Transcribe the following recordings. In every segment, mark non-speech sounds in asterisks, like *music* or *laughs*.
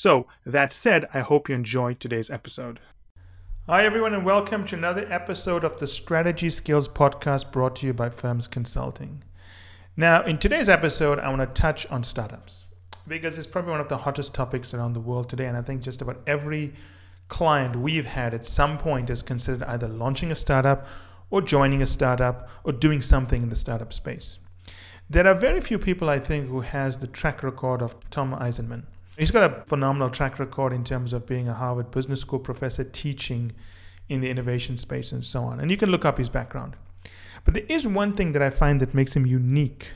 So, that said, I hope you enjoyed today's episode. Hi, everyone, and welcome to another episode of the Strategy Skills Podcast brought to you by Firms Consulting. Now, in today's episode, I want to touch on startups because it's probably one of the hottest topics around the world today. And I think just about every client we've had at some point has considered either launching a startup or joining a startup or doing something in the startup space. There are very few people, I think, who has the track record of Tom Eisenmann. He's got a phenomenal track record in terms of being a Harvard Business School professor teaching in the innovation space and so on. And you can look up his background. But there is one thing that I find that makes him unique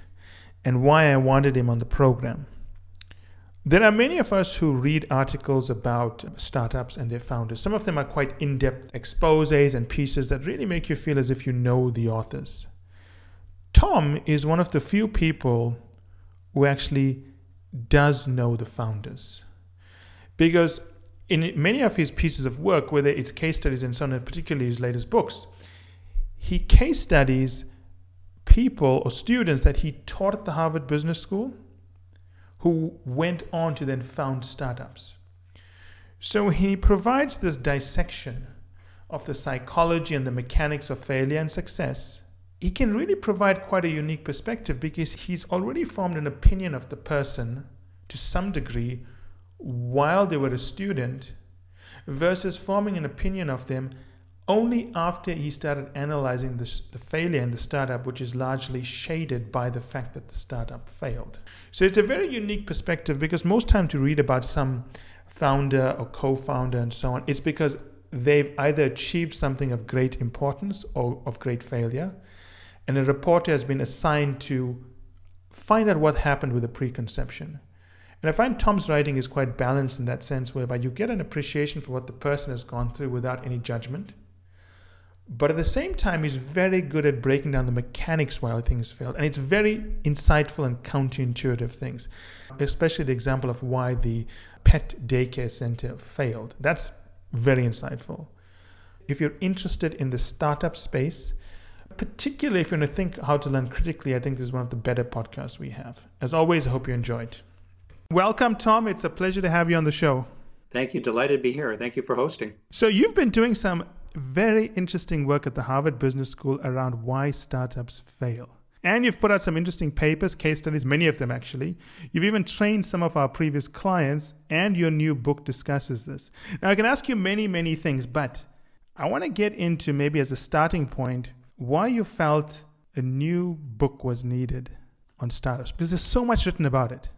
and why I wanted him on the program. There are many of us who read articles about startups and their founders. Some of them are quite in depth exposes and pieces that really make you feel as if you know the authors. Tom is one of the few people who actually does know the founders. Because in many of his pieces of work, whether it's case studies and so on, particularly his latest books, he case studies people or students that he taught at the Harvard Business School who went on to then found startups. So he provides this dissection of the psychology and the mechanics of failure and success he can really provide quite a unique perspective because he's already formed an opinion of the person to some degree while they were a student versus forming an opinion of them only after he started analyzing the, the failure in the startup, which is largely shaded by the fact that the startup failed. So it's a very unique perspective because most time to read about some founder or co-founder and so on, it's because they've either achieved something of great importance or of great failure and a reporter has been assigned to find out what happened with the preconception. And I find Tom's writing is quite balanced in that sense, whereby you get an appreciation for what the person has gone through without any judgment. But at the same time, he's very good at breaking down the mechanics why things failed. And it's very insightful and counterintuitive things, especially the example of why the pet daycare center failed. That's very insightful. If you're interested in the startup space, particularly if you want to think how to learn critically, I think this is one of the better podcasts we have. As always, I hope you enjoyed. Welcome, Tom. It's a pleasure to have you on the show. Thank you. Delighted to be here. Thank you for hosting. So, you've been doing some very interesting work at the Harvard Business School around why startups fail. And you've put out some interesting papers, case studies, many of them actually. You've even trained some of our previous clients, and your new book discusses this. Now, I can ask you many, many things, but I want to get into maybe as a starting point why you felt a new book was needed on startups because there's so much written about it.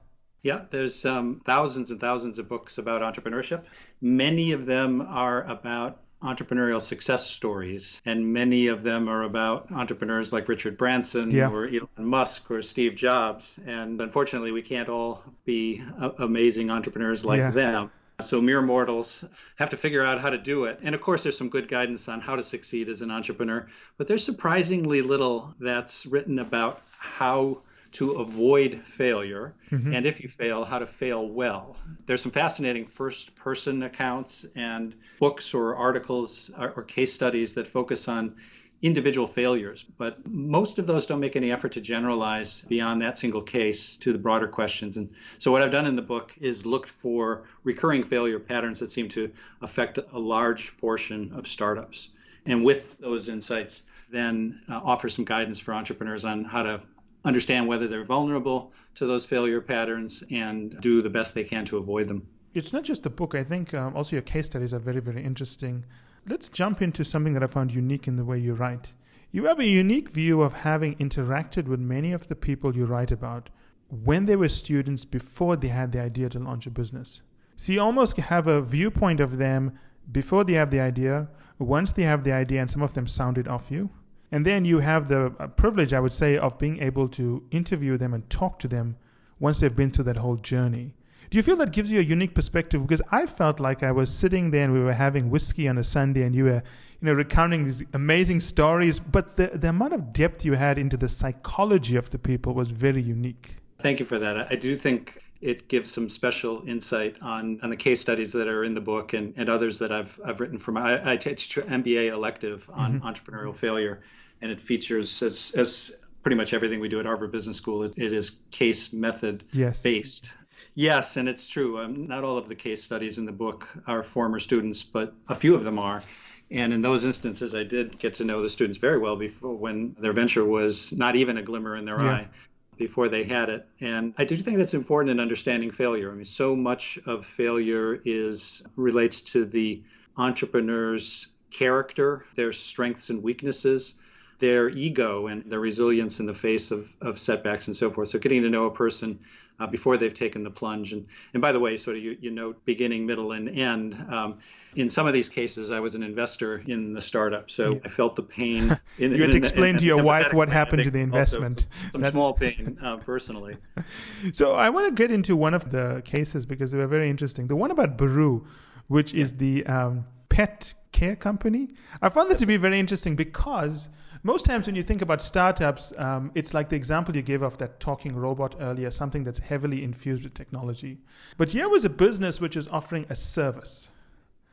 Yeah, there's um, thousands and thousands of books about entrepreneurship. Many of them are about entrepreneurial success stories, and many of them are about entrepreneurs like Richard Branson yeah. or Elon Musk or Steve Jobs. And unfortunately, we can't all be amazing entrepreneurs like yeah. them. So mere mortals have to figure out how to do it. And of course, there's some good guidance on how to succeed as an entrepreneur, but there's surprisingly little that's written about how to avoid failure, mm-hmm. and if you fail, how to fail well. There's some fascinating first person accounts and books or articles or, or case studies that focus on individual failures, but most of those don't make any effort to generalize beyond that single case to the broader questions. And so, what I've done in the book is looked for recurring failure patterns that seem to affect a large portion of startups. And with those insights, then uh, offer some guidance for entrepreneurs on how to understand whether they're vulnerable to those failure patterns and do the best they can to avoid them. It's not just the book. I think um, also your case studies are very, very interesting let's jump into something that I found unique in the way you write. You have a unique view of having interacted with many of the people you write about when they were students before they had the idea to launch a business. So you almost have a viewpoint of them before they have the idea, once they have the idea, and some of them sounded off you. And then you have the uh, privilege, I would say, of being able to interview them and talk to them once they've been through that whole journey. Do you feel that gives you a unique perspective? Because I felt like I was sitting there and we were having whiskey on a Sunday and you were, you know, recounting these amazing stories, but the, the amount of depth you had into the psychology of the people was very unique. Thank you for that. I do think it gives some special insight on, on the case studies that are in the book and, and others that I've, I've written from. I, I teach MBA elective on mm-hmm. entrepreneurial failure, and it features, as, as pretty much everything we do at Harvard Business School, it, it is case method yes. based. Yes, and it's true. Um, not all of the case studies in the book are former students, but a few of them are. And in those instances, I did get to know the students very well before when their venture was not even a glimmer in their yeah. eye before they had it. And I do think that's important in understanding failure. I mean, so much of failure is relates to the entrepreneur's character, their strengths and weaknesses, their ego and their resilience in the face of, of setbacks and so forth. So getting to know a person uh, before they've taken the plunge. And, and by the way, sort of you, you note beginning, middle, and end. Um, in some of these cases, I was an investor in the startup, so yeah. I felt the pain. *laughs* In, the you had to explain to your wife what happened to the investment. Some, some small pain uh, personally. *laughs* so I want to get into one of the cases because they were very interesting. The one about Baroo, which yeah. is the um, pet care company. I found that to be very interesting because most times when you think about startups, um, it's like the example you gave of that talking robot earlier, something that's heavily infused with technology. But here was a business which is offering a service,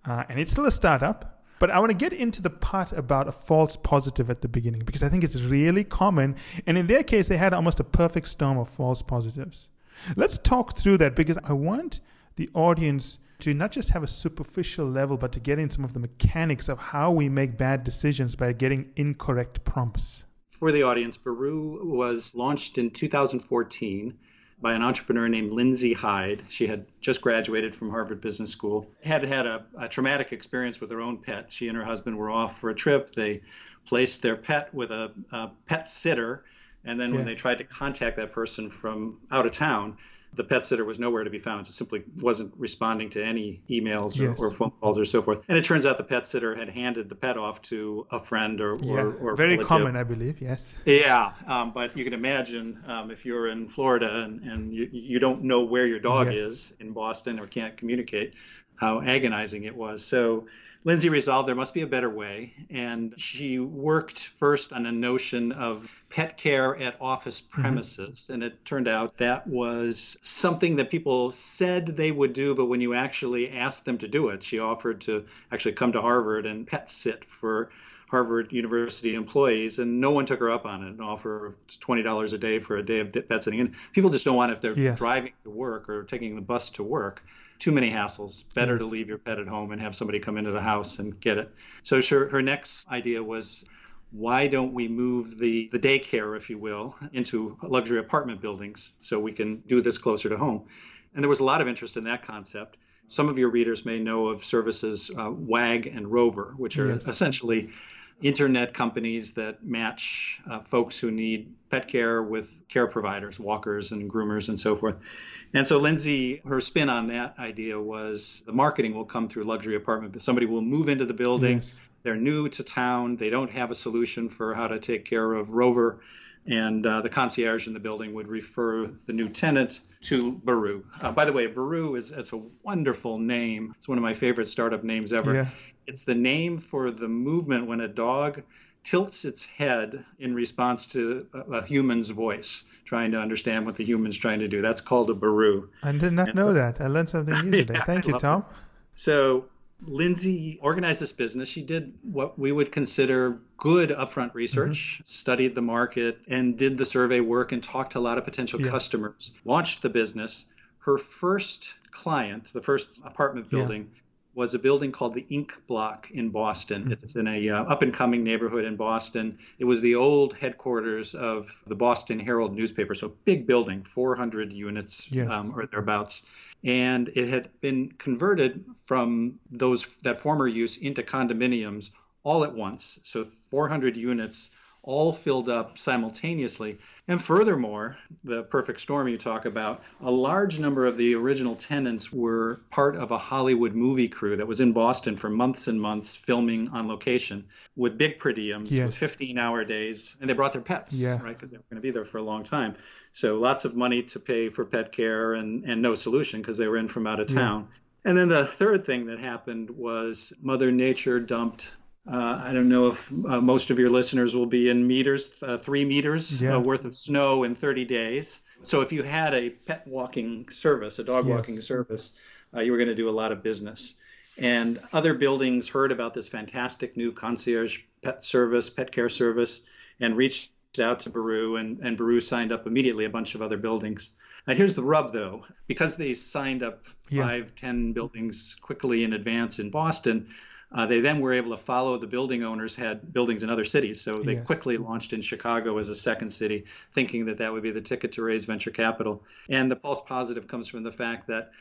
uh, and it's still a startup. But I want to get into the part about a false positive at the beginning because I think it's really common. And in their case, they had almost a perfect storm of false positives. Let's talk through that because I want the audience to not just have a superficial level, but to get in some of the mechanics of how we make bad decisions by getting incorrect prompts. For the audience, Baroo was launched in 2014 by an entrepreneur named Lindsay Hyde. She had just graduated from Harvard Business School, had had a, a, traumatic experience with her own pet. She and her husband were off for a trip. They placed their pet with a, a pet sitter, and then yeah. when they tried to contact that person from out of town, the pet sitter was nowhere to be found. Just simply wasn't responding to any emails or, yes. or, phone calls or so forth. And it turns out the pet sitter had handed the pet off to a friend or, yeah. or, or very relative. common, I believe. Yes. Yeah, um, but you can imagine um, if you're in Florida and, and you, you don't know where your dog yes. is in Boston or can't communicate, how agonizing it was. So Lindsay resolved there must be a better way, and she worked first on a notion of pet care at office mm-hmm. premises. Mm-hmm. And it turned out that was something that people said they would do, but when you actually asked them to do it, she offered to actually come to Harvard and pet sit for Harvard University employees, and no one took her up on it. An offer of twenty dollars a day for a day of pet sitting, and people just don't want it if they're yes. driving to work or taking the bus to work too many hassles. Better yes. to leave your pet at home and have somebody come into the house and get it. So sure, her next idea was why don't we move the, the daycare, if you will, into luxury apartment buildings so we can do this closer to home? And there was a lot of interest in that concept. Some of your readers may know of services uh, WAG and Rover, which are yes. essentially internet companies that match uh, folks who need pet care with care providers, walkers and groomers and so forth. And so Lindsay, her spin on that idea was the marketing will come through luxury apartment. But somebody will move into the building. Yes. They're new to town. They don't have a solution for how to take care of Rover. And uh, the concierge in the building would refer the new tenant to Baroo. Uh, by the way, Baroo is it's a wonderful name. It's one of my favorite startup names ever. Yeah. It's the name for the movement when a dog tilts its head in response to a, human's voice, trying to understand what the human's trying to do. That's called a baroo. I did not and know so, that. I learned something new *laughs* today. yeah, Thank you, Tom. It. So Lindsay organized this business. She did what we would consider good upfront research, mm-hmm. studied the market, and did the survey work and talked to a lot of potential yes. customers. Launched the business. Her first client, the first apartment building, yeah was a building called the Ink Block in Boston. Mm-hmm. It's in a uh, up and coming neighborhood in Boston. It was the old headquarters of the Boston Herald newspaper, so big building, 400 units yes. um, or thereabouts. And it had been converted from those that former use into condominiums all at once. So 400 units all filled up simultaneously. And furthermore, the perfect storm you talk about, a large number of the original tenants were part of a Hollywood movie crew that was in Boston for months and months filming on location with big per diems, yes. with 15 hour days. And they brought their pets, yeah. right? Because they were going to be there for a long time. So lots of money to pay for pet care and, and no solution because they were in from out of town. Yeah. And then the third thing that happened was Mother Nature dumped uh, I don't know if uh, most of your listeners will be in meters, uh, three meters yeah. Uh, worth of snow in 30 days. So if you had a pet walking service, a dog yes. walking service, uh, you were going to do a lot of business. And other buildings heard about this fantastic new concierge pet service, pet care service, and reached out to Baroo, and, and Baroo signed up immediately a bunch of other buildings. And here's the rub, though, because they signed up yeah. five, ten buildings quickly in advance in Boston, uh, they then were able to follow the building owners had buildings in other cities, so they yes. quickly launched in Chicago as a second city, thinking that that would be the ticket to raise venture capital. And the false positive comes from the fact that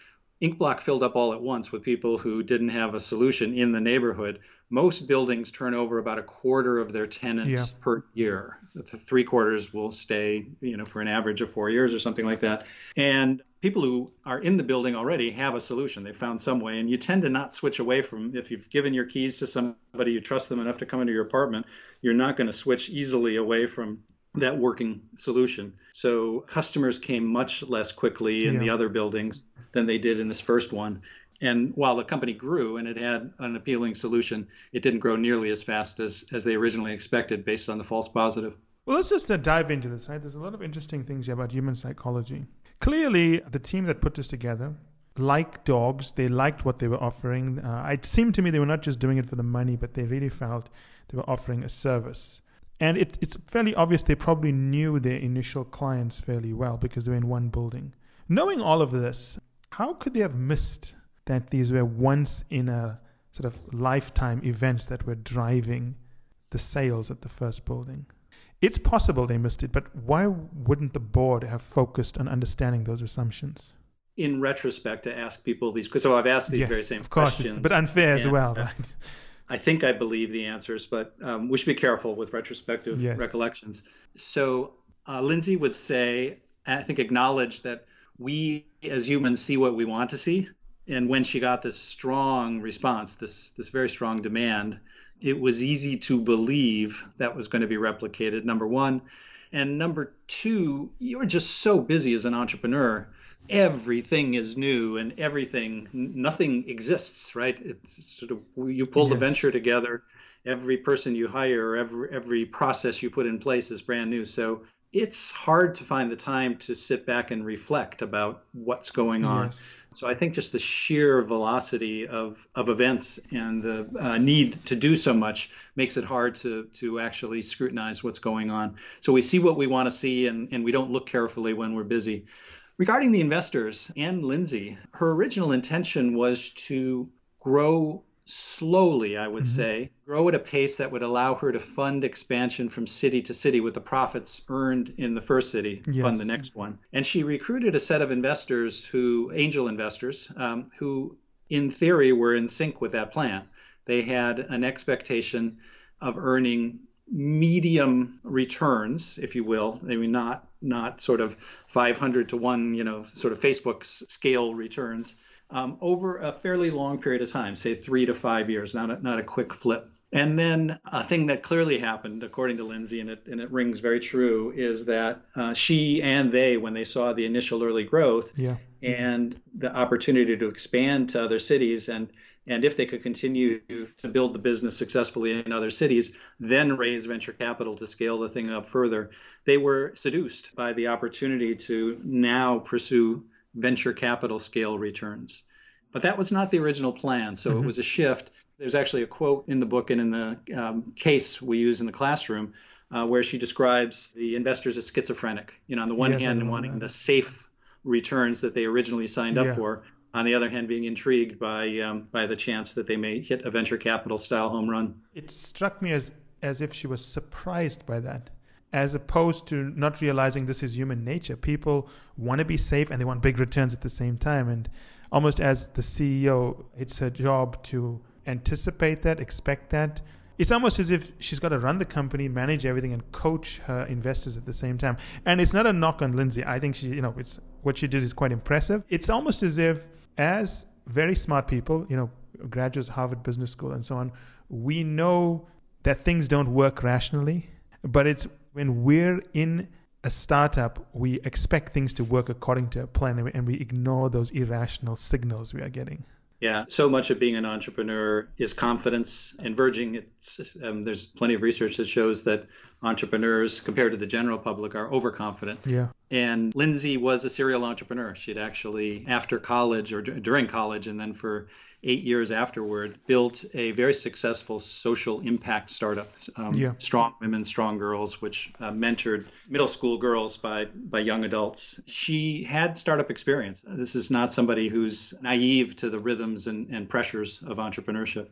Ink Block filled up all at once with people who didn't have a solution in the neighborhood. Most buildings turn over about a quarter of their tenants yeah. per year. Three quarters will stay, you know, for an average of four years or something like that. And people who are in the building already have a solution. They found some way, and you tend to not switch away from. If you've given your keys to somebody, you trust them enough to come into your apartment, you're not going to switch easily away from that working solution. So customers came much less quickly in yeah. the other buildings than they did in this first one. And while the company grew and it had an appealing solution, it didn't grow nearly as fast as, as they originally expected based on the false positive. Well, let's just uh, dive into this. Right? There's a lot of interesting things here about human psychology. Clearly, the team that put this together liked dogs. They liked what they were offering. Uh, it seemed to me they were not just doing it for the money, but they really felt they were offering a service. And it, it's fairly obvious they probably knew their initial clients fairly well because they were in one building. Knowing all of this, how could they have missed that these were once in a sort of lifetime events that were driving the sales at the first building? It's possible they missed it, but why wouldn't the board have focused on understanding those assumptions? In retrospect, to ask people these questions, so I've asked these yes, very same of course, questions. but unfair as well, right? I think I believe the answers, but um, we should be careful with retrospective yes. recollections. So uh, Lindsay would say, I think, acknowledge that we as humans see what we want to see. And when she got this strong response, this this very strong demand, it was easy to believe that was going to be replicated. Number one, and number two, you're just so busy as an entrepreneur. Everything is new and everything, nothing exists, right? It's sort of you pull yes. the venture together. Every person you hire, every every process you put in place is brand new. So it's hard to find the time to sit back and reflect about what's going on. Yes. So I think just the sheer velocity of, of events and the uh, need to do so much makes it hard to, to actually scrutinize what's going on. So we see what we want to see and, and we don't look carefully when we're busy. Regarding the investors, Anne Lindsay, her original intention was to grow slowly, I would mm-hmm. say, grow at a pace that would allow her to fund expansion from city to city with the profits earned in the first city, yes. fund the next one. And she recruited a set of investors who, angel investors, um, who in theory were in sync with that plan. They had an expectation of earning medium returns, if you will. I mean, not not sort of 500 to one, you know, sort of Facebook scale returns, um, over a fairly long period of time, say three to five years, not a, not a quick flip. And then a thing that clearly happened, according to Lindsay, and it, and it rings very true, is that uh, she and they, when they saw the initial early growth yeah. and the opportunity to expand to other cities, and and if they could continue to build the business successfully in other cities, then raise venture capital to scale the thing up further, they were seduced by the opportunity to now pursue venture capital scale returns. But that was not the original plan. So mm-hmm. it was a shift. There's actually a quote in the book and in the um, case we use in the classroom uh, where she describes the investors as schizophrenic. You know, on the one yes, hand, wanting that. the safe returns that they originally signed up for. On the other hand, being intrigued by um, by the chance that they may hit a venture capital style home run. It struck me as as if she was surprised by that as opposed to not realizing this is human nature. People want to be safe and they want big returns at the same time. And almost as the CEO, it's her job to anticipate that, expect that. it's almost as if she's got to run the company, manage everything, and coach her investors at the same time. And it's not a knock on Lindsay. I think she, you know, it's what she did is quite impressive. It's almost as if, as very smart people, you know, graduates of Harvard Business School and so on, we know that things don't work rationally, but it's when we're in a startup, we expect things to work according to a plan and we ignore those irrational signals we are getting. Yeah, so much of being an entrepreneur is confidence and verging. Um, there's plenty of research that shows that entrepreneurs, compared to the general public, are overconfident. Yeah. And Lindsay was a serial entrepreneur. She'd actually, after college or d- during college, and then for eight years afterward, built a very successful social impact startup, um, yeah. Strong Women, Strong Girls, which uh, mentored middle school girls by, by young adults. She had startup experience. This is not somebody who's naive to the rhythms and, and pressures of entrepreneurship.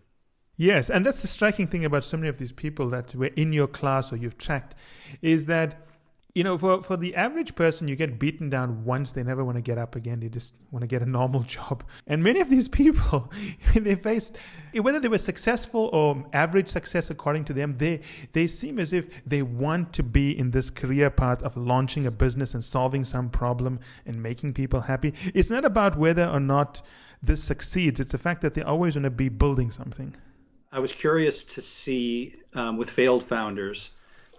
Yes, and that's the striking thing about so many of these people that were in your class or you've tracked is that you know, for, for the average person, you get beaten down once, they never want to get up again. They just want to get a normal *laughs* job. And many of these people, *laughs* they faced, whether they were successful or average success according to them, they, they seem as if they want to be in this career path of launching a business and solving some problem and making people happy. It's not about whether or not this succeeds, it's the fact that they always want to be building something. I was curious to see um, with failed founders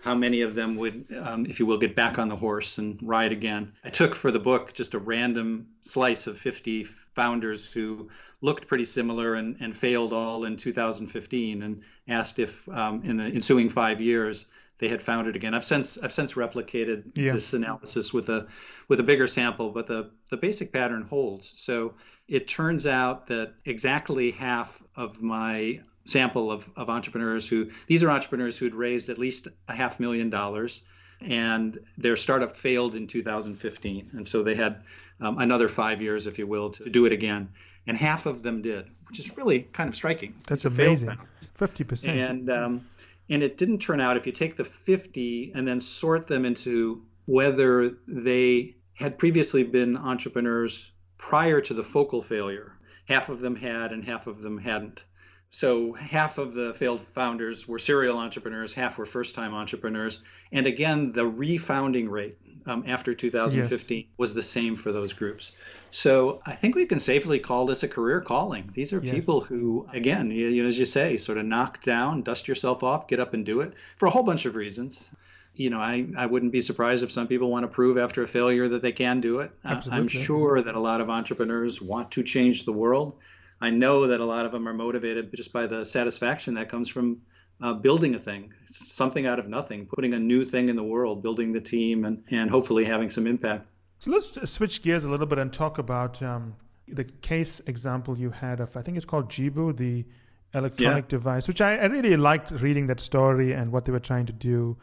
how many of them would, um, if you will, get back on the horse and ride again. I took for the book just a random slice of 50 founders who looked pretty similar and, and failed all in 2015 and asked if um, in the ensuing five years they had founded again. I've since I've since replicated yeah. this analysis with a with a bigger sample, but the the basic pattern holds. So it turns out that exactly half of my sample of, of entrepreneurs who these are entrepreneurs who had raised at least a half million dollars and their startup failed in 2015 and so they had um, another five years if you will to do it again. And half of them did which is really kind of striking. That's amazing. 50% and um, and it didn't turn out if you take the 50 and then sort them into whether they had previously been entrepreneurs prior to the focal failure. Half of them had and half of them hadn't so half of the failed founders were serial entrepreneurs, half were first-time entrepreneurs, and again, the refounding rate um, after 2015 yes. was the same for those groups. So I think we can safely call this a career calling. These are yes. people who, again, you, you know, as you say, sort of knock down, dust yourself off, get up and do it for a whole bunch of reasons you know, I, I wouldn't be surprised if some people want to prove after a failure that they can do it. I'm sure that a lot of entrepreneurs want to change the world. I know that a lot of them are motivated just by the satisfaction that comes from uh, building a thing, something out of nothing, putting a new thing in the world, building the team, and, and hopefully having some impact. So let's switch gears a little bit and talk about um, the case example you had of, I think it's called Jibo, the electronic yeah. device, which I, I, really liked reading that story and what they were trying to do.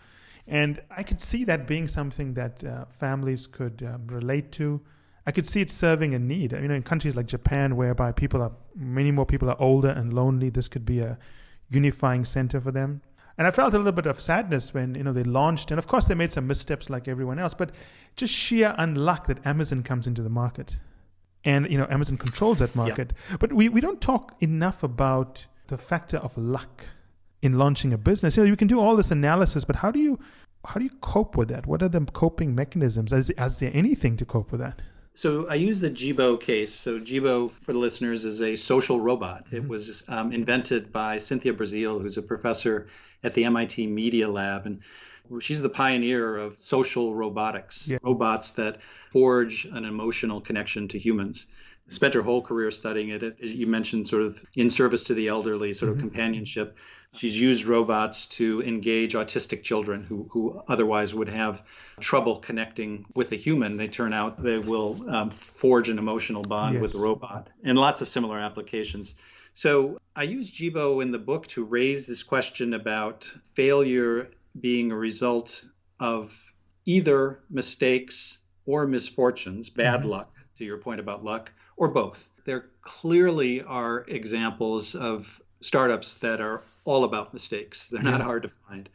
And I could see that being something that uh, families could um, relate to. I could see it serving a need. You know, in countries like Japan, whereby people are many more people are older and lonely, this could be a unifying center for them. And I felt a little bit of sadness when you know they launched, and of course they made some missteps like everyone else, but just sheer unluck that Amazon comes into the market, and you know Amazon controls that market. Yeah. But we, we don't talk enough about the factor of luck in launching a business. You know, you can do all this analysis, but how do you how do you cope with that? What are the coping mechanisms? Is, is there anything to cope with that? So I use the Jibo case. So Jibo, for the listeners, is a social robot. Mm-hmm. It was um, invented by Cynthia Breazeal, who's a professor at the MIT Media Lab, and she's the pioneer of social robotics, yeah. robots that forge an emotional connection to humans spent her whole career studying it. You mentioned sort of in service to the elderly, sort of mm-hmm. companionship. She's used robots to engage autistic children who, who otherwise would have trouble connecting with a human. They turn out they will um, forge an emotional bond yes. with the robot, and lots of similar applications. So I use Jibo in the book to raise this question about failure being a result of either mistakes or misfortunes, bad mm-hmm. luck, to your point about luck, or both. There clearly are examples of startups that are all about mistakes. They're not hard to find.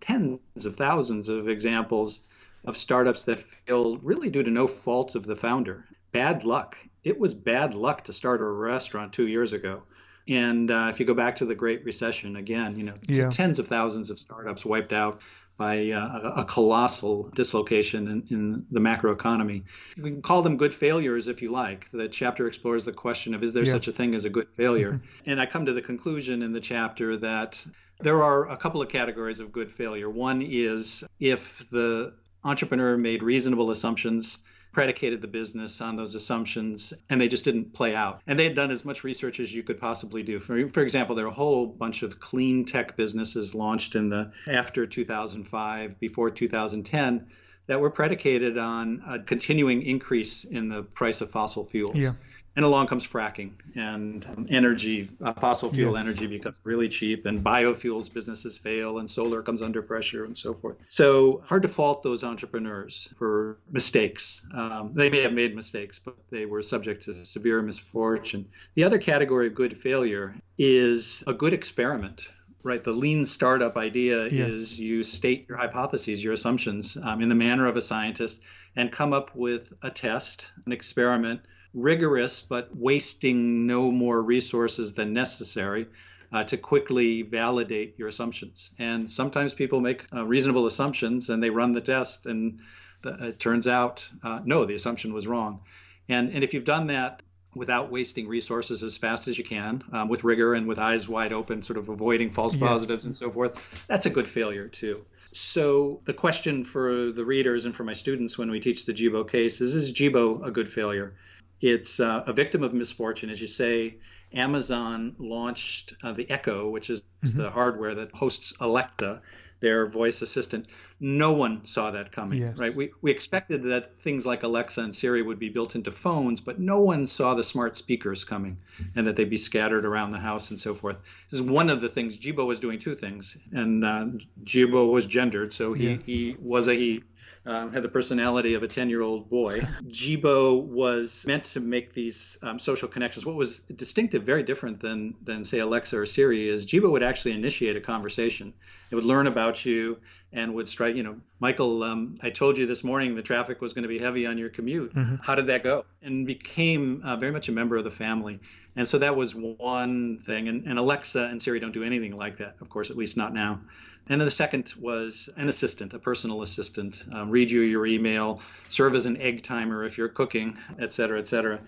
Tens of thousands of examples of startups that fail really due to no fault of the founder. Bad luck. It was bad luck to start a restaurant two years ago. And uh, if you go back to the Great Recession, again, you know, yeah. tens of thousands of startups wiped out by uh, a colossal dislocation in, in, the macroeconomy. We can call them good failures if you like. The chapter explores the question of is there yeah. such a thing as a good failure? Mm-hmm. And I come to the conclusion in the chapter that there are a couple of categories of good failure. One is if the entrepreneur made reasonable assumptions predicated the business on those assumptions and they just didn't play out. And they had done as much research as you could possibly do. For, for example, there are a whole bunch of clean tech businesses launched in the after 2005, before 2010 that were predicated on a continuing increase in the price of fossil fuels. Yeah and along comes fracking and um, energy uh, fossil fuel yes. energy becomes really cheap and biofuels businesses fail and solar comes under pressure and so forth so hard to fault those entrepreneurs for mistakes um, they may have made mistakes but they were subject to severe misfortune the other category of good failure is a good experiment right the lean startup idea yes. is you state your hypotheses your assumptions um, in the manner of a scientist and come up with a test an experiment rigorous but wasting no more resources than necessary uh, to quickly validate your assumptions. And sometimes people make uh, reasonable assumptions and they run the test, and the, it turns out uh, no, the assumption was wrong. And, and if you've done that without wasting resources as fast as you can, um, with rigor and with eyes wide open, sort of avoiding false yes. positives and so forth, that's a good failure too. So the question for the readers and for my students when we teach the Jibo case is: Is Jibo a good failure? It's uh, a victim of misfortune, as you say. Amazon launched uh, the Echo, which is mm-hmm. the hardware that hosts Alexa, their voice assistant. No one saw that coming, yes. right? We, we expected that things like Alexa and Siri would be built into phones, but no one saw the smart speakers coming and that they'd be scattered around the house and so forth. This is one of the things. Jibo was doing two things, and uh, Jibo was gendered, so he, yeah. he was a he um, had the personality of a 10 year old boy. *laughs* Jibo was meant to make these um, social connections. What was distinctive, very different than, than, say, Alexa or Siri, is Jibo would actually initiate a conversation. It would learn about you and would strike, you know, Michael, um, I told you this morning the traffic was going to be heavy on your commute. Mm-hmm. How did that go? And became uh, very much a member of the family. And so that was one thing. And, and Alexa and Siri don't do anything like that, of course, at least not now. And then the second was an assistant, a personal assistant, um, read you your email, serve as an egg timer if you're cooking, et cetera, et cetera.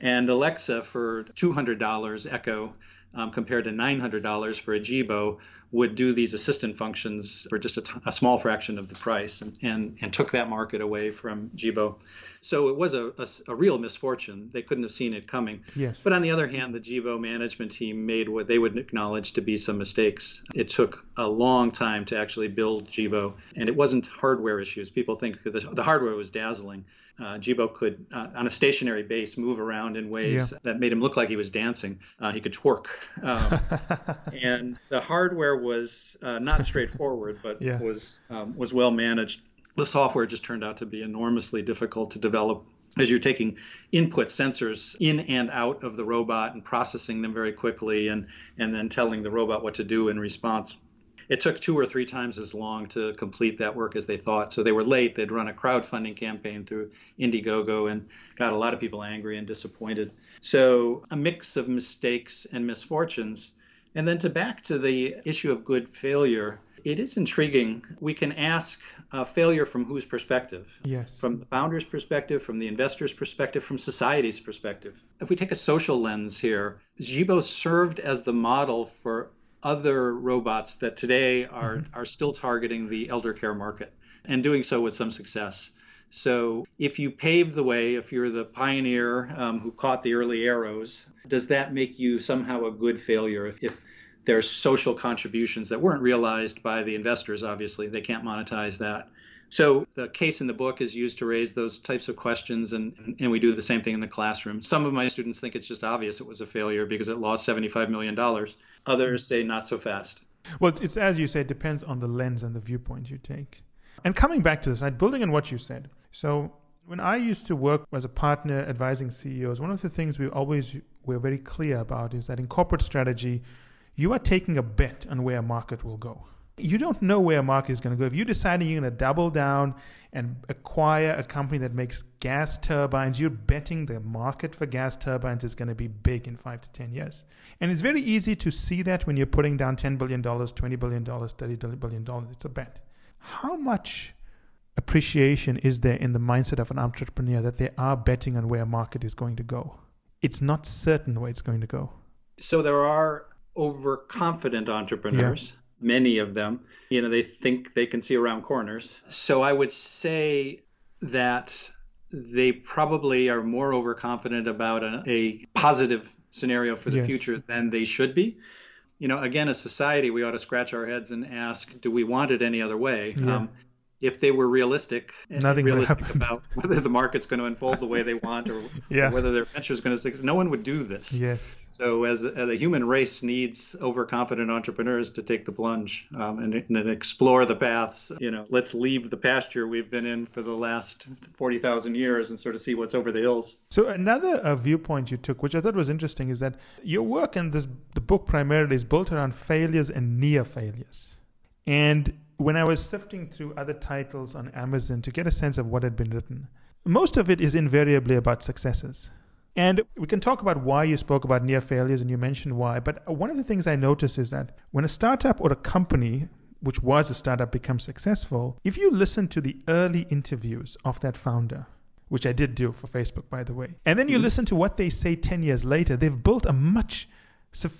And Alexa for $200 Echo um, compared to $900 for a Jibo would do these assistant functions for just a, t- a small fraction of the price and, and, and took that market away from Jibo. So it was a, a, a, real misfortune. They couldn't have seen it coming. Yes. But on the other hand, the Jibo management team made what they would acknowledge to be some mistakes. It took a long time to actually build Jibo, and it wasn't hardware issues. People think the, the hardware was dazzling. Uh, Jibo could, uh, on a stationary base, move around in ways yeah. that made him look like he was dancing. Uh, he could twerk. Um, *laughs* and the hardware was uh, not straightforward, but yeah. was um, was well managed the software just turned out to be enormously difficult to develop as you're taking input sensors in and out of the robot and processing them very quickly and, and then telling the robot what to do in response. It took two or three times as long to complete that work as they thought. So they were late. They'd run a crowdfunding campaign through Indiegogo and got a lot of people angry and disappointed. So a mix of mistakes and misfortunes. And then to back to the issue of good failure, it is intriguing. We can ask uh, failure from whose perspective? Yes. From the founder's perspective, from the investor's perspective, from society's perspective. If we take a social lens here, Jibo served as the model for other robots that today are, mm-hmm. are still targeting the elder care market and doing so with some success. So, if you paved the way, if you're the pioneer um, who caught the early arrows, does that make you somehow a good failure? If, if there's social contributions that weren't realized by the investors, obviously. They can't monetize that. So the case in the book is used to raise those types of questions, and, and we do the same thing in the classroom. Some of my students think it's just obvious it was a failure because it lost $75 million. Others say not so fast. Well, it's, as you say, it depends on the lens and the viewpoint you take. And coming back to this, right, building on what you said. So when I used to work as a partner advising CEOs, one of the things we always were very clear about is that in corporate strategy, you are taking a bet on where a market will go. You don't know where a market is going to go. If you're deciding you're going to double down and acquire a company that makes gas turbines, you're betting the market for gas turbines is going to be big in five to 10 years. And it's very easy to see that when you're putting down $10 billion, $20 billion, $30 billion. It's a bet. How much appreciation is there in the mindset of an entrepreneur that they are betting on where a market is going to go? It's not certain where it's going to go. So there are overconfident entrepreneurs. Yeah many of them. You know, they think they can see around corners. So I would say that they probably are more overconfident about a, a positive scenario for the yes. future than they should be. You know, again, as society, we ought to scratch our heads and ask, do we want it any other way? Yeah. Um, if they were realistic Nothing realistic about *laughs* whether the market's going to unfold the way they want or, *laughs* yeah. or whether their venture is going to succeed, no one would do this. Yes. So, as, as the human race needs overconfident entrepreneurs to take the plunge um, and, and, explore the paths. You know, let's leave the pasture we've been in for the last forty thousand years and sort of see what's over the hills. So, another uh, viewpoint you took, which I thought was interesting, is that your work and this the book primarily is built around failures and near failures. And when I was sifting through other titles on Amazon to get a sense of what had been written, most of it is invariably about successes. And we can talk about why you spoke about near failures and you mentioned why. But one of the things I noticed is that when a startup or a company, which was a startup, becomes successful, if you listen to the early interviews of that founder, which I did do for Facebook, by the way, and then you mm-hmm. listen to what they say 10 years later, they've built a much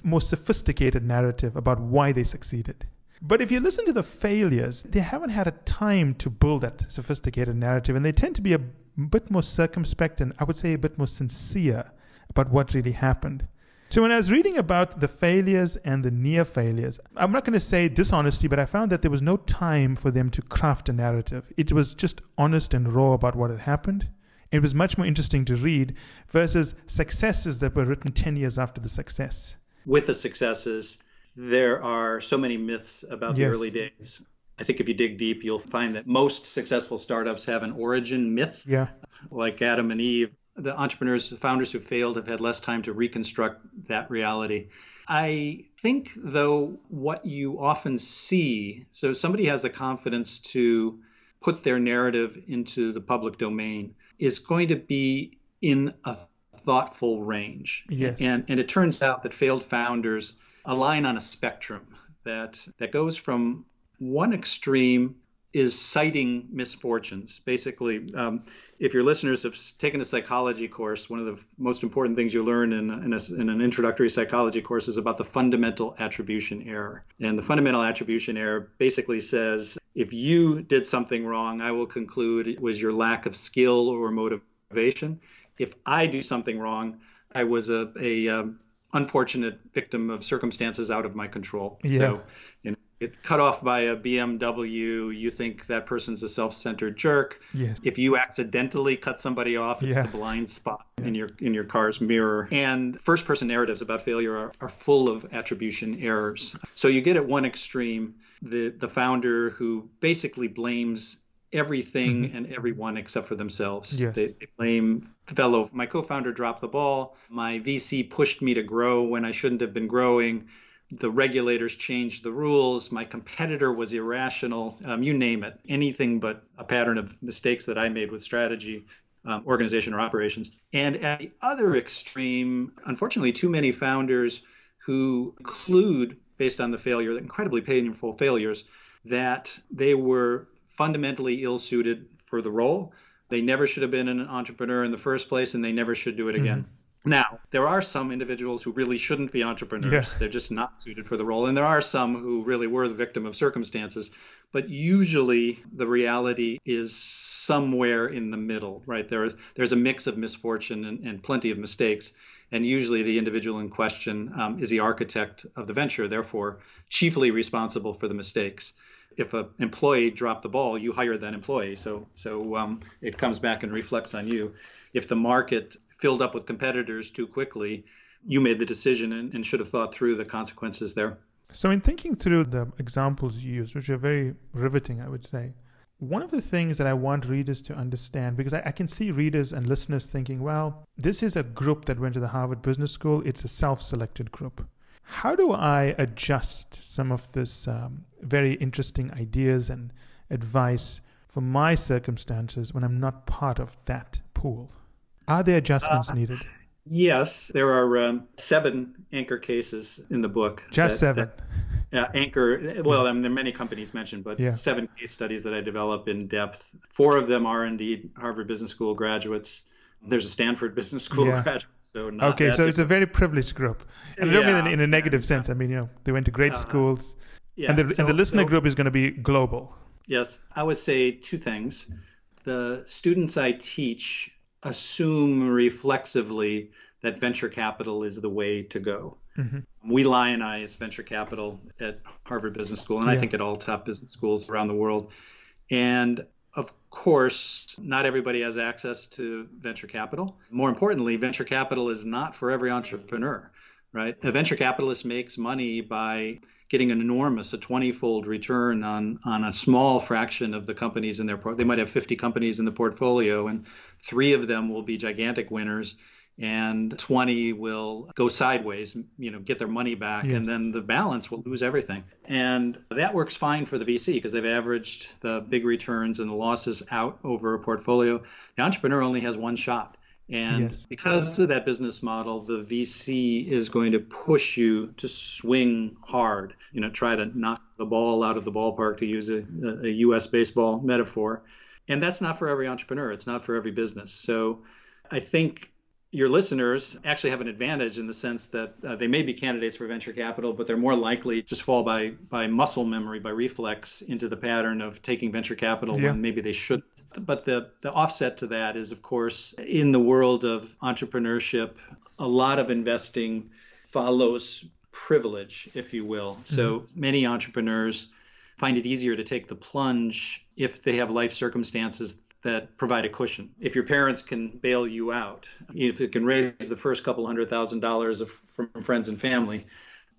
more sophisticated narrative about why they succeeded. But if you listen to the failures, they haven't had a time to build that sophisticated narrative, and they tend to be a bit more circumspect and I would say a bit more sincere about what really happened. So when I was reading about the failures and the near failures, I'm not going to say dishonesty, but I found that there was no time for them to craft a narrative. It was just honest and raw about what had happened. It was much more interesting to read versus successes that were written 10 years after the success. With the successes, there are so many myths about the early days. I think if you dig deep, you'll find that most successful startups have an origin myth. Yeah. Like Adam and Eve. The entrepreneurs, the founders who failed have had less time to reconstruct that reality. I think, though, what you often see so somebody has the confidence to put their narrative into the public domain is going to be in a thoughtful range. Yes. And, and it turns out that failed founders align on a spectrum that, that goes from one extreme is citing misfortunes. Basically, um, if your listeners have taken a psychology course, one of the most important things you learn in, in, a, in, an introductory psychology course is about the fundamental attribution error. And the fundamental attribution error basically says if you did something wrong, I will conclude it was your lack of skill or motivation. If I do something wrong, I was a, a um, unfortunate victim of circumstances out of my control. Yeah. So, you know, get cut off by a BMW, you think that person's a self-centered jerk. Yes. If you accidentally cut somebody off, it's yeah. the blind spot yeah. in your in your car's mirror. And first-person narratives about failure are, are full of attribution errors. So you get at one extreme the the founder who basically blames everything mm-hmm. and everyone except for themselves. Yes. They, they blame fellow my co-founder dropped the ball. My VC pushed me to grow when I shouldn't have been growing the regulators changed the rules. My competitor was irrational. Um, you name it. Anything but a pattern of mistakes that I made with strategy, um, organization, or operations. And at the other extreme, unfortunately, too many founders who conclude, based on the failure, the incredibly painful failures, that they were fundamentally ill suited for the role. They never should have been an entrepreneur in the first place, and they never should do it again. Mm-hmm. Now, there are some individuals who really shouldn't be entrepreneurs. Yeah. They're just not suited for the role. And there are some who really were the victim of circumstances. But usually the reality is somewhere in the middle, right? There, there's a mix of misfortune and, and plenty of mistakes. And usually the individual in question um, is the architect of the venture, therefore, chiefly responsible for the mistakes if an employee dropped the ball, you hire that employee. So so um, it comes back and reflects on you. If the market filled up with competitors too quickly, you made the decision and, and should have thought through the consequences there. So, in thinking through the examples you use, which are very riveting, I would say, one of the things that I want readers to understand, because I, I, can see readers and listeners thinking, well, this is a group that went to the Harvard Business School, it's a self selected group. How do I adjust some of this um, very interesting ideas and advice for my circumstances when I'm not part of that pool? Are there adjustments uh, needed? Yes, there are um, seven anchor cases in the book. Just that, seven. That, uh, anchor. Well, I mean, there are many companies mentioned, but yeah. seven case studies that I develop in depth. Four of them are indeed Harvard Business School graduates. There's a Stanford Business School yeah. graduate, so not okay. So it's a very privileged group, and yeah. I don't mean in a negative sense. I mean, you know, they went to great uh, schools, yeah. and the so, and the listener so, group is going to be global. Yes, I would say two things. The students I teach assume reflexively that venture capital is the way to go. Mm-hmm. We lionize venture capital at Harvard Business School, and yeah. I think at all top business schools around the world. And of course, not everybody has access to venture capital. More importantly, venture capital is not for every entrepreneur, right? A venture capitalist makes money by getting an enormous, a 20-fold return on on a small fraction of the companies in their port. They might have 50 companies in the portfolio, and three of them will be gigantic winners, and 20 will go sideways, you know, get their money back, yes. and then the balance will lose everything. And that works fine for the VC because they've averaged the big returns and the losses out over a portfolio. The entrepreneur only has one shot. And yes. because of that business model, the VC is going to push you to swing hard, you know, try to knock the ball out of the ballpark, to use a, a US baseball metaphor. And that's not for every entrepreneur, it's not for every business. So I think your listeners actually have an advantage in the sense that uh, they may be candidates for venture capital, but they're more likely just fall by by muscle memory, by reflex into the pattern of taking venture capital yeah. when maybe they should but the, the offset to that is, of course, in the world of entrepreneurship, a lot of investing follows privilege, if you will. So mm-hmm. many entrepreneurs find it easier to take the plunge if they have life circumstances that provide a cushion. If your parents can bail you out, if it can raise the first couple hundred thousand dollars from friends and family,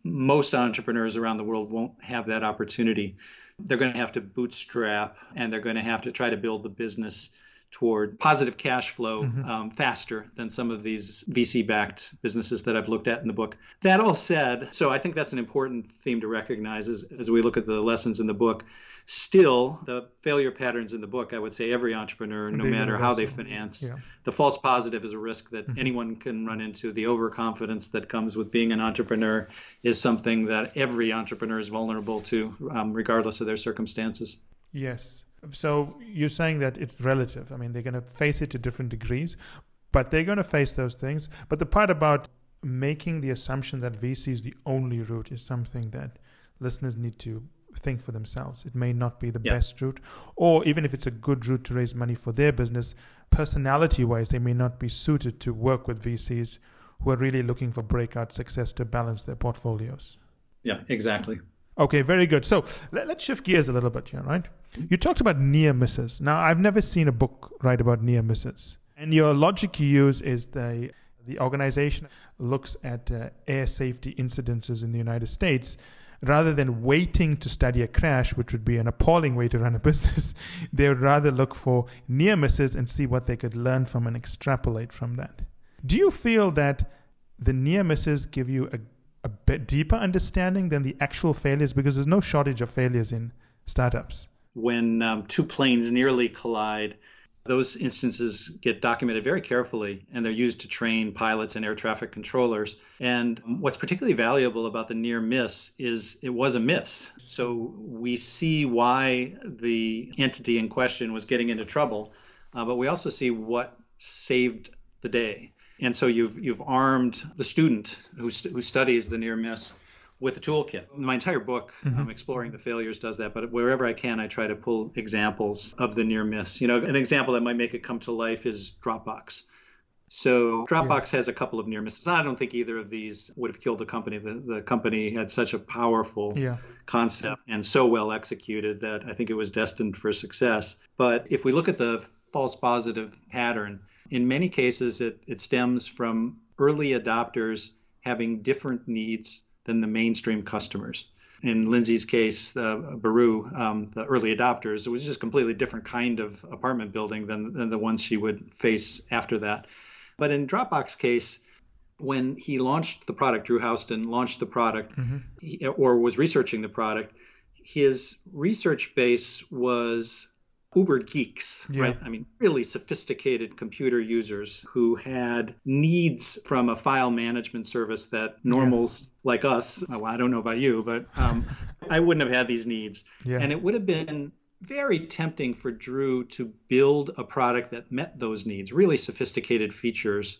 most entrepreneurs around the world won't have that opportunity they're going to have to bootstrap and they're going to have to try to build the business toward positive cash flow mm-hmm. um, faster than some of these VC backed businesses that I've looked at in the book. That all said, so I think that's an important theme to recognize as, as we look at the lessons in the book. Still, the failure patterns in the book, I would say every entrepreneur, no matter how they finance, yeah. the false positive is a risk that mm-hmm. anyone can run into. The overconfidence that comes with being an entrepreneur is something that every entrepreneur is vulnerable to, um, regardless of their circumstances. Yes. So you're saying that it's relative. I mean, they're going to face it to different degrees, but they're going to face those things. But the part about making the assumption that VC is the only route is something that listeners need to think for themselves. It may not be the yeah. best route, or even if it's a good route to raise money for their business, personality wise, they may not be suited to work with VCs who are really looking for breakout success to balance their portfolios. Yeah, exactly. Okay, very good. So let, us shift gears a little bit here, right? You talked about near misses. Now, I've never seen a book write about near misses. And your logic you use is the the organization looks at uh, air safety incidences in the United States rather than waiting to study a crash, which would be an appalling way to run a *laughs* business. they would rather look for near misses and see what they could learn from and extrapolate from that. Do you feel that the near misses give you a a bit deeper understanding than the actual failures because there's no shortage of failures in startups. When um, two planes nearly collide, those instances get documented very carefully and they're used to train pilots and air traffic controllers. And what's particularly valuable about the near miss is it was a miss. So we see why the entity in question was getting into trouble, uh, but we also see what saved the day. And so you've you've armed the student who, st- who studies the near miss with a toolkit. My entire book, mm-hmm. um, exploring the failures, does that. But wherever I can, I try to pull examples of the near miss. You know, an example that might make it come to life is Dropbox. So Dropbox yes. has a couple of near misses. I don't think either of these would have killed the company. The, the company had such a powerful yeah. concept and so well executed that I think it was destined for success. But if we look at the false positive pattern, in many cases, it, it stems from early adopters having different needs than the mainstream customers. In Lindsay's case, the Baroo, um, the early adopters, it was just a completely different kind of apartment building than, than the ones she would face after that. But in Dropbox case, when he launched the product, Drew Houston launched the product mm-hmm. he, or was researching the product, his research base was uber geeks, yeah. right? I mean, really sophisticated computer users who had needs from a file management service that normals yeah. like us, well, I don't know about you, but um, *laughs* I wouldn't have had these needs. Yeah. And it would have been very tempting for Drew to build a product that met those needs, really sophisticated features.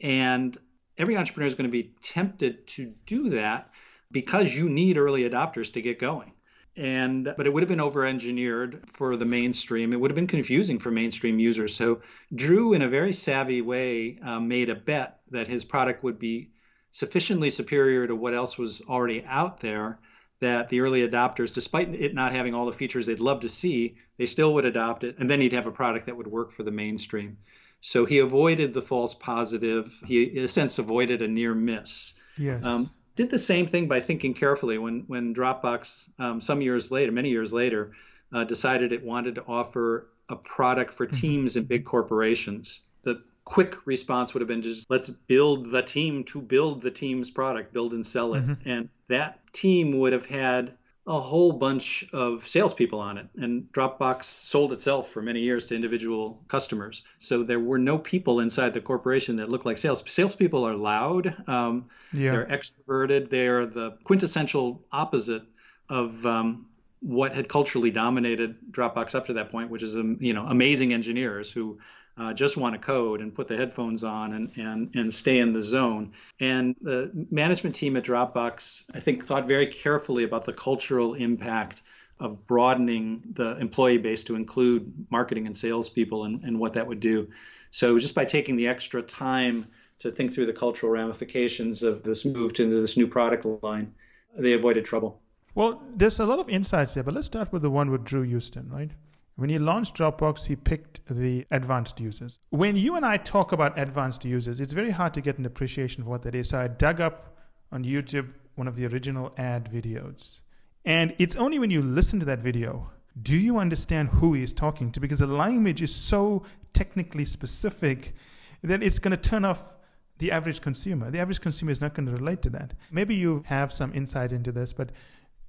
And every entrepreneur is going to be tempted to do that because you need early adopters to get going and but it would have been over engineered for the mainstream. It would have been confusing for mainstream users. So drew in a very savvy way um, made a bet that his product would be sufficiently superior to what else was already out there that the early adopters despite it not having all the features they'd love to see they still would adopt it and then he'd have a product that would work for the mainstream. So he avoided the false positive. He in a sense avoided a near miss. Yes. Um, did the same thing by thinking carefully when when Dropbox um, some years later, many years later, uh, decided it wanted to offer a product for mm-hmm. teams in big corporations. The quick response would have been just let's build the team to build the team's product, build and sell it, mm-hmm. and that team would have had a whole bunch of salespeople on it. And Dropbox sold itself for many years to individual customers. So there were no people inside the corporation that looked like sales. Salespeople are loud, um, yeah. they're extroverted, they're the quintessential opposite of. Um, what had culturally dominated Dropbox up to that point, which is um, you know amazing engineers who uh, just want to code and put the headphones on and, and, and stay in the zone. And the management team at Dropbox, I think, thought very carefully about the cultural impact of broadening the employee base to include marketing and salespeople and, and what that would do. So just by taking the extra time to think through the cultural ramifications of this move to this new product line, they avoided trouble. Well, there's a lot of insights there, but let's start with the one with Drew Houston, right? When he launched Dropbox, he picked the advanced users. When you and I talk about advanced users, it's very hard to get an appreciation of what that is. So I dug up on YouTube one of the original ad videos. And it's only when you listen to that video do you understand who he is talking to because the language is so technically specific that it's going to turn off the average consumer. The average consumer is not going to relate to that. Maybe you have some insight into this, but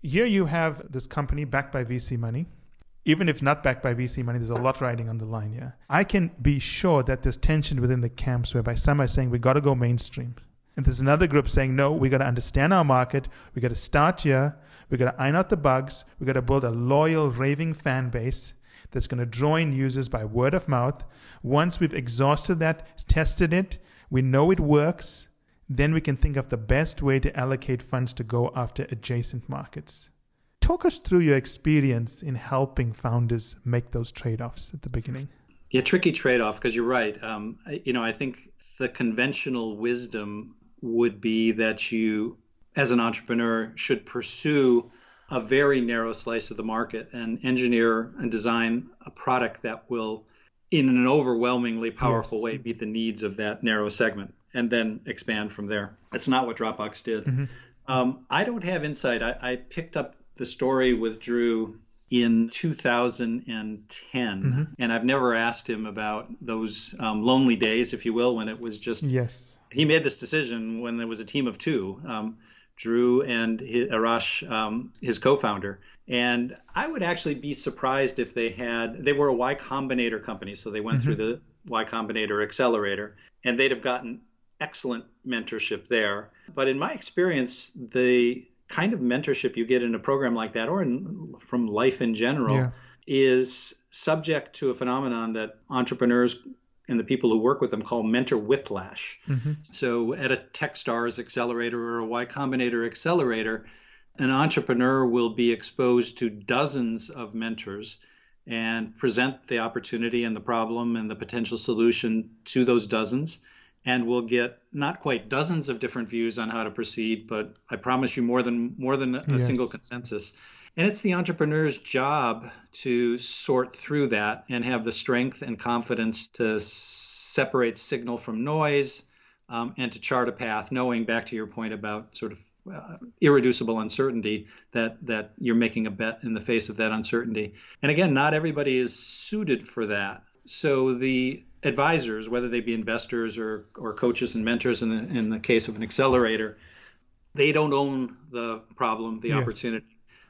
here you have this company backed by VC money even if not backed by VC money, there's a lot riding on the line. Yeah, I can be sure that there's tension within the camps whereby some are saying we got to go mainstream, and there's another group saying no, we got to understand our market, we got to start here, we got to iron out the bugs, we got to build a loyal, raving fan base that's going to draw in users by word of mouth. Once we've exhausted that, tested it, we know it works, then we can think of the best way to allocate funds to go after adjacent markets. Talk us through your experience in helping founders make those trade offs at the beginning. Yeah, tricky trade off because you're right. Um, you know, I think the conventional wisdom would be that you, as an entrepreneur, should pursue a very narrow slice of the market and engineer and design a product that will, in an overwhelmingly powerful yes. way, meet the needs of that narrow segment and then expand from there. That's not what Dropbox did. Mm-hmm. Um, I don't have insight. I, I, picked up the story with Drew in 2010, mm-hmm. and I've never asked him about those um, lonely days, if you will, when it was just yes. He made this decision when there was a team of two, um, Drew and his, Arash, um, his co-founder. And I would actually be surprised if they had. They were a Y Combinator company, so they went mm-hmm. through the Y Combinator accelerator, and they'd have gotten excellent mentorship there. But in my experience, the kind of mentorship you get in a program like that or in, from life in general yeah. is subject to a phenomenon that entrepreneurs and the people who work with them call mentor whiplash. Mm-hmm. So at a Techstars accelerator or a Y Combinator accelerator, an entrepreneur will be exposed to dozens of mentors and present the opportunity and the problem and the potential solution to those dozens and we'll get not quite dozens of different views on how to proceed, but I promise you more than more than a yes. single consensus. And it's the entrepreneur's job to sort through that and have the strength and confidence to separate signal from noise um, and to chart a path, knowing back to your point about sort of uh, irreducible uncertainty that that you're making a bet in the face of that uncertainty. And again, not everybody is suited for that. So the advisors, whether they be investors or, or coaches and mentors in the, in the case of an accelerator, they don't own the problem, the yes. opportunity.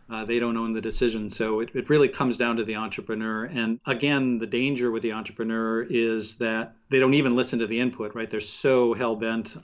Uh, they don't own the decision. So it, it really comes down to the entrepreneur. And again, the danger with the entrepreneur is that they don't even listen to the input, right? They're so hell bent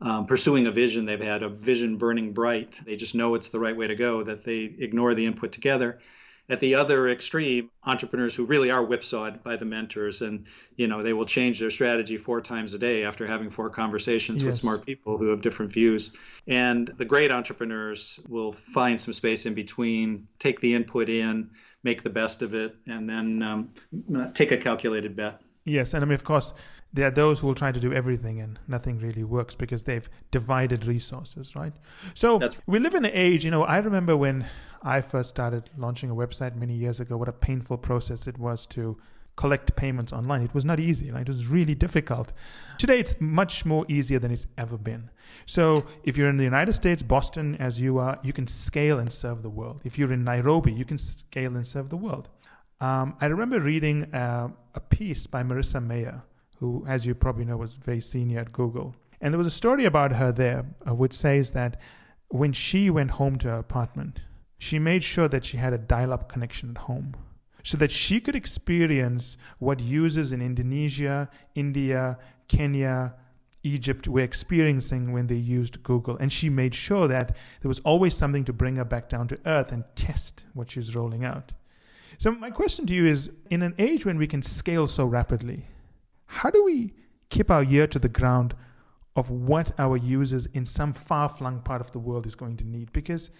um, pursuing a vision they've had, a vision burning bright. They just know it's the right way to go that they ignore the input together at the other extreme, entrepreneurs who really are whipsawed by the mentors and, you know, they will change their strategy four times a day after having four conversations yes. with smart people who have different views. And the great entrepreneurs will find some space in between, take the input in, make the best of it, and then um, take a calculated bet. Yes, and I mean, of course, there are those who will try to do everything and nothing really works because they've divided resources, right? So That's- we live in an age, you know, I remember when I first started launching a website many years ago, what a painful process it was to collect payments online. It was not easy, right? It was really difficult. Today, it's much more easier than it's ever been. So, if you're in the United States, Boston, as you are, you can scale and serve the world. If you're in Nairobi, you can scale and serve the world. Um, I remember reading uh, a piece by Marissa Mayer who, as you probably know, was very senior at Google. And there was a story about her there, uh, which says that when she went home to her apartment, she made sure that she had a dial up connection at home so that she could experience what users in Indonesia, India, Kenya, Egypt were experiencing when they used Google. And she made sure that there was always something to bring her back down to earth and test what she's rolling out. So, my question to you is in an age when we can scale so rapidly, how do we keep our ear to the ground of what our users in some far flung part of the world is going to need? Because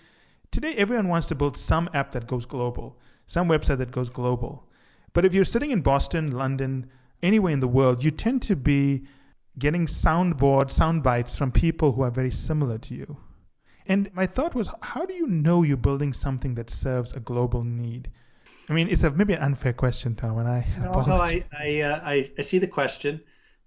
today everyone wants to build some app that goes global, some website that goes global. But if you're sitting in Boston, London, anywhere in the world, you tend to be getting soundboard, sound bites from people who are very similar to you. And my thought was, how do you know you're building something that serves a global need? I mean, it's a maybe an unfair question, Tom, and I. No, no I I, uh, I, I see the question.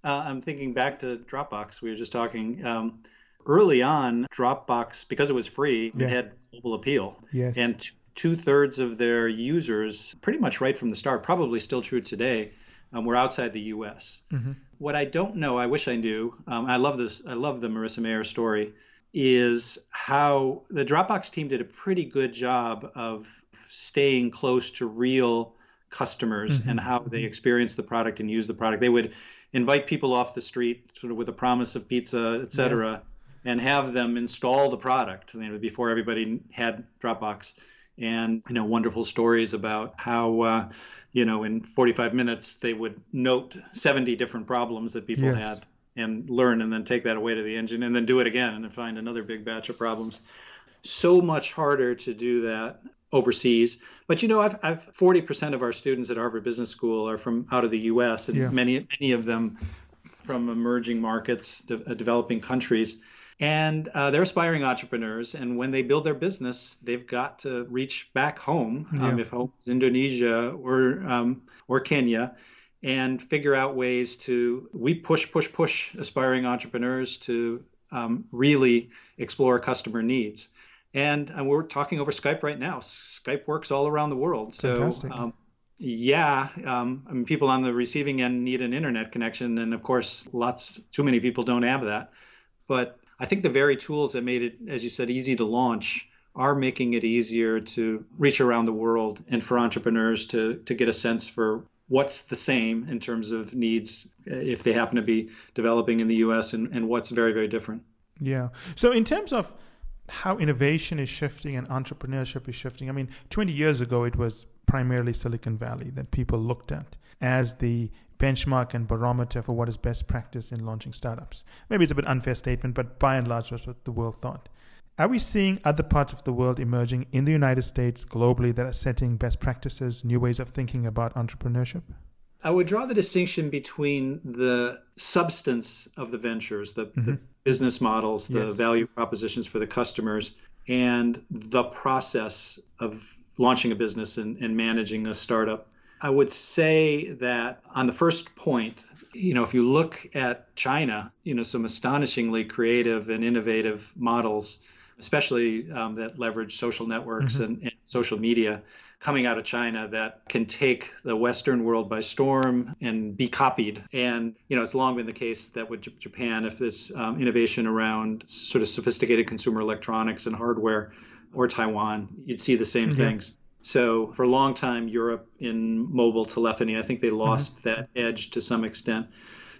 Uh, I'm thinking back to Dropbox. We were just talking um, early on. Dropbox, because it was free, yeah. it had global appeal. Yes. And t- two thirds of their users, pretty much right from the start, probably still true today, um, were outside the U.S. Mm-hmm. What I don't know, I wish I knew. Um, I love this. I love the Marissa Mayer story. Is how the Dropbox team did a pretty good job of staying close to real customers mm-hmm. and how they experience the product and use the product. They would invite people off the street, sort of with a promise of pizza, et cetera, yeah. and have them install the product you know, before everybody had Dropbox. And you know, wonderful stories about how uh, you know in 45 minutes they would note 70 different problems that people yes. had and learn, and then take that away to the engine, and then do it again, and find another big batch of problems so much harder to do that overseas. But you know, I've, I've 40% of our students at Harvard Business School are from out of the U.S. and yeah. many many of them from emerging markets, de- uh, developing countries. And uh, they're aspiring entrepreneurs, and when they build their business, they've got to reach back home, um, yeah. um, if home is Indonesia or um, or Kenya, and figure out ways to. We push, push, push aspiring entrepreneurs to um, really explore customer needs and, and we're talking over Skype right now. Skype works all around the world. So, um, yeah, um, I mean, people on the receiving end need an internet connection, and of course, lots too many people don't have that. But I think the very tools that made it, as you said, easy to launch are making it easier to reach around the world and for entrepreneurs to to get a sense for what's the same in terms of needs uh, if they happen to be developing in the US and, and what's very, very different. Yeah. So in terms of how innovation is shifting and entrepreneurship is shifting. I mean, 20 years ago, it was primarily Silicon Valley that people looked at as the benchmark and barometer for what is best practice in launching startups. Maybe it's a bit unfair statement, but by and large, that's what the world thought. Are we seeing other parts of the world emerging in the United States, globally, that are setting best practices, new ways of thinking about entrepreneurship? I would draw the distinction between the substance of the ventures, the, mm-hmm. the business models, the yes. value propositions for the customers, and the process of launching a business and, and managing a startup. I would say that on the first point, you know, if you look at China, you know, some astonishingly creative and innovative models especially um, that leverage social networks mm-hmm. and, and social media coming out of China that can take the Western world by storm and be copied. And you know, it's long been the case that with Japan, if this um, innovation around sort of sophisticated consumer electronics and hardware, or Taiwan, you'd see the same mm-hmm. things. So for a long time, Europe in mobile telephony, I think they lost mm-hmm. that edge to some extent.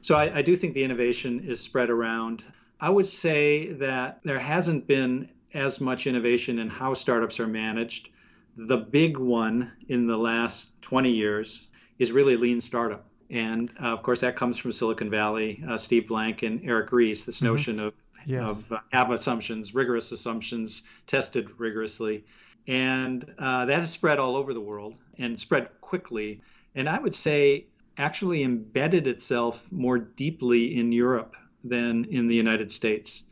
So I, I do think the innovation is spread around. I would say that there hasn't been as much innovation in how startups are managed. The big one in the last 20 years is really lean startup. And uh, of course, that comes from Silicon Valley, uh, Steve Blank and Eric Ries, this mm-hmm. notion of, yes. of uh, have assumptions, rigorous assumptions, tested rigorously. And uh, that has spread all over the world and spread quickly. And I would say actually embedded itself more deeply in Europe than in the United States.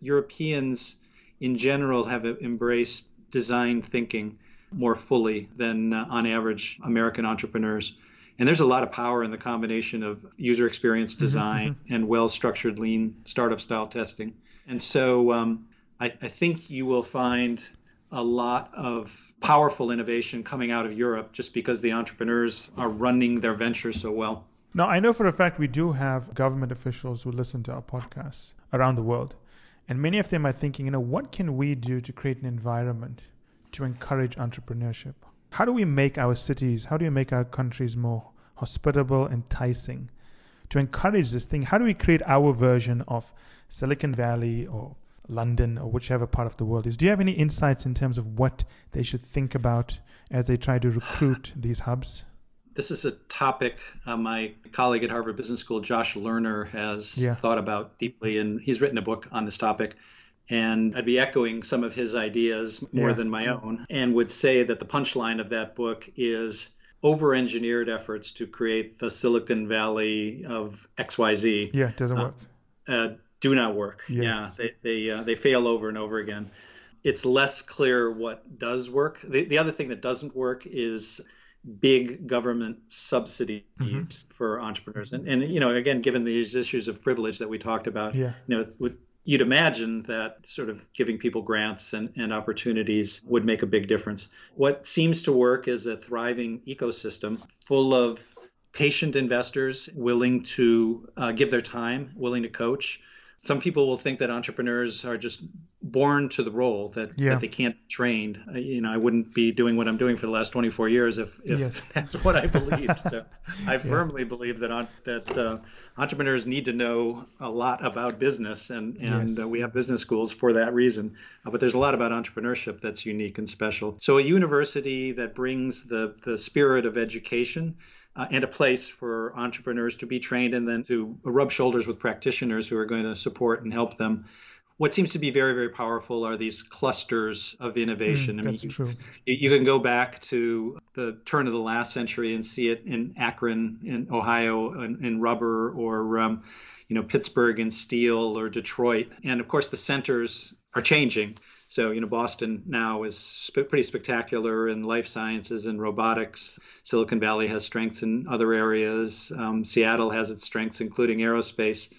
Europeans in general have embraced design thinking more fully than uh, on average American entrepreneurs. And there's a lot of power in the combination of user experience mm-hmm, design mm-hmm. and well structured lean startup style testing. And so um, I, I think you will find a lot of powerful innovation coming out of Europe just because the entrepreneurs are running their ventures so well. Now, I know for a fact we do have government officials who listen to our podcasts around the world. And many of them are thinking, you know, what can we do to create an environment to encourage entrepreneurship? How do we make our cities, how do we make our countries more hospitable, enticing to encourage this thing? How do we create our version of Silicon Valley or London or whichever part of the world is. Do you have any insights in terms of what they should think about as they try to recruit these hubs? This is a topic uh, my colleague at Harvard Business School, Josh Lerner, has yeah. thought about deeply, and he's written a book on this topic. And I'd be echoing some of his ideas more yeah. than my own, and would say that the punchline of that book is over engineered efforts to create the Silicon Valley of XYZ. Yeah, it doesn't uh, work. Uh, do not work. Yes. Yeah, they they uh, they fail over and over again. It's less clear what does work. The the other thing that doesn't work is big government subsidies mm-hmm. for entrepreneurs. And and you know, again, given these issues of privilege that we talked about, yeah. you know, would, you'd imagine that sort of giving people grants and, and opportunities would make a big difference. What seems to work is a thriving ecosystem full of patient investors willing to uh, give their time, willing to coach, some people will think that entrepreneurs are just born to the role that, yeah. that they can't be trained. You know, I wouldn't be doing what I'm doing for the last 24 years if, if yes. *laughs* that's what I believed. so I *laughs* firmly yeah. believe that on, that uh, entrepreneurs need to know a lot about business, and and yes. uh, we have business schools for that reason. Uh, but there's a lot about entrepreneurship that's unique and special. So a university that brings the the spirit of education uh, and a place for entrepreneurs to be trained and then to rub shoulders with practitioners who are going to support and help them. What seems to be very, very powerful are these clusters of innovation. Mm, I mean, that's you, true. You, can go back to the turn of the last century and see it in Akron, in Ohio, in, in rubber, or um, you know Pittsburgh in steel, or Detroit. And of course, the centers are changing. So, you know, Boston now is sp- pretty spectacular in life sciences and robotics. Silicon Valley has strengths in other areas. Um, Seattle has its strengths, including aerospace.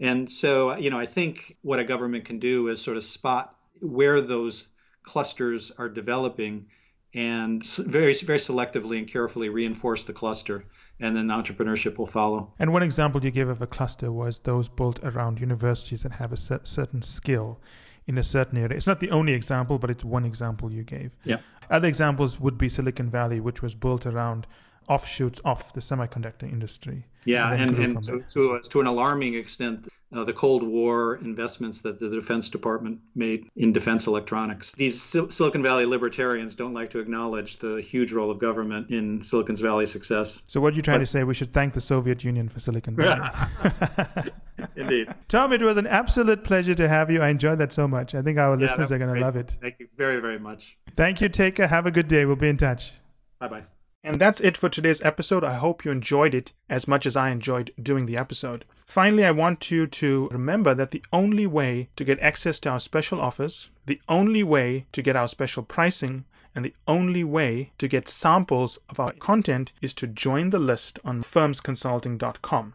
And so, you know, I think what a government can do is sort of spot where those clusters are developing and very very selectively and carefully reinforce the cluster and then the entrepreneurship will follow. And one example you gave of a cluster was those built around universities that have a certain skill in a certain area. It's not the only example, but it's one example you gave. Yeah. Other examples would be Silicon Valley, which was built around offshoots of the semiconductor industry. Yeah, and, and, and to, to, to, an alarming extent, uh, the Cold War investments that the Defense Department made in defense electronics. These Sil- Silicon Valley libertarians don't like to acknowledge the huge role of government in Silicon Valley's success. So, what are you trying but, to say? We should thank the Soviet Union for Silicon *laughs* Valley. *laughs* Indeed. *laughs* Tom, it was an absolute pleasure to have you. I enjoyed that so much. I think our yeah, listeners are going to love it. Thank you very, very much. Thank you. Taker. Have a good day. We'll be in touch. Bye bye. And that's it for today's episode. I hope you enjoyed it as much as I enjoyed doing the episode. Finally, I want you to remember that the only way to get access to our special offers, the only way to get our special pricing, and the only way to get samples of our content is to join the list on firmsconsulting.com.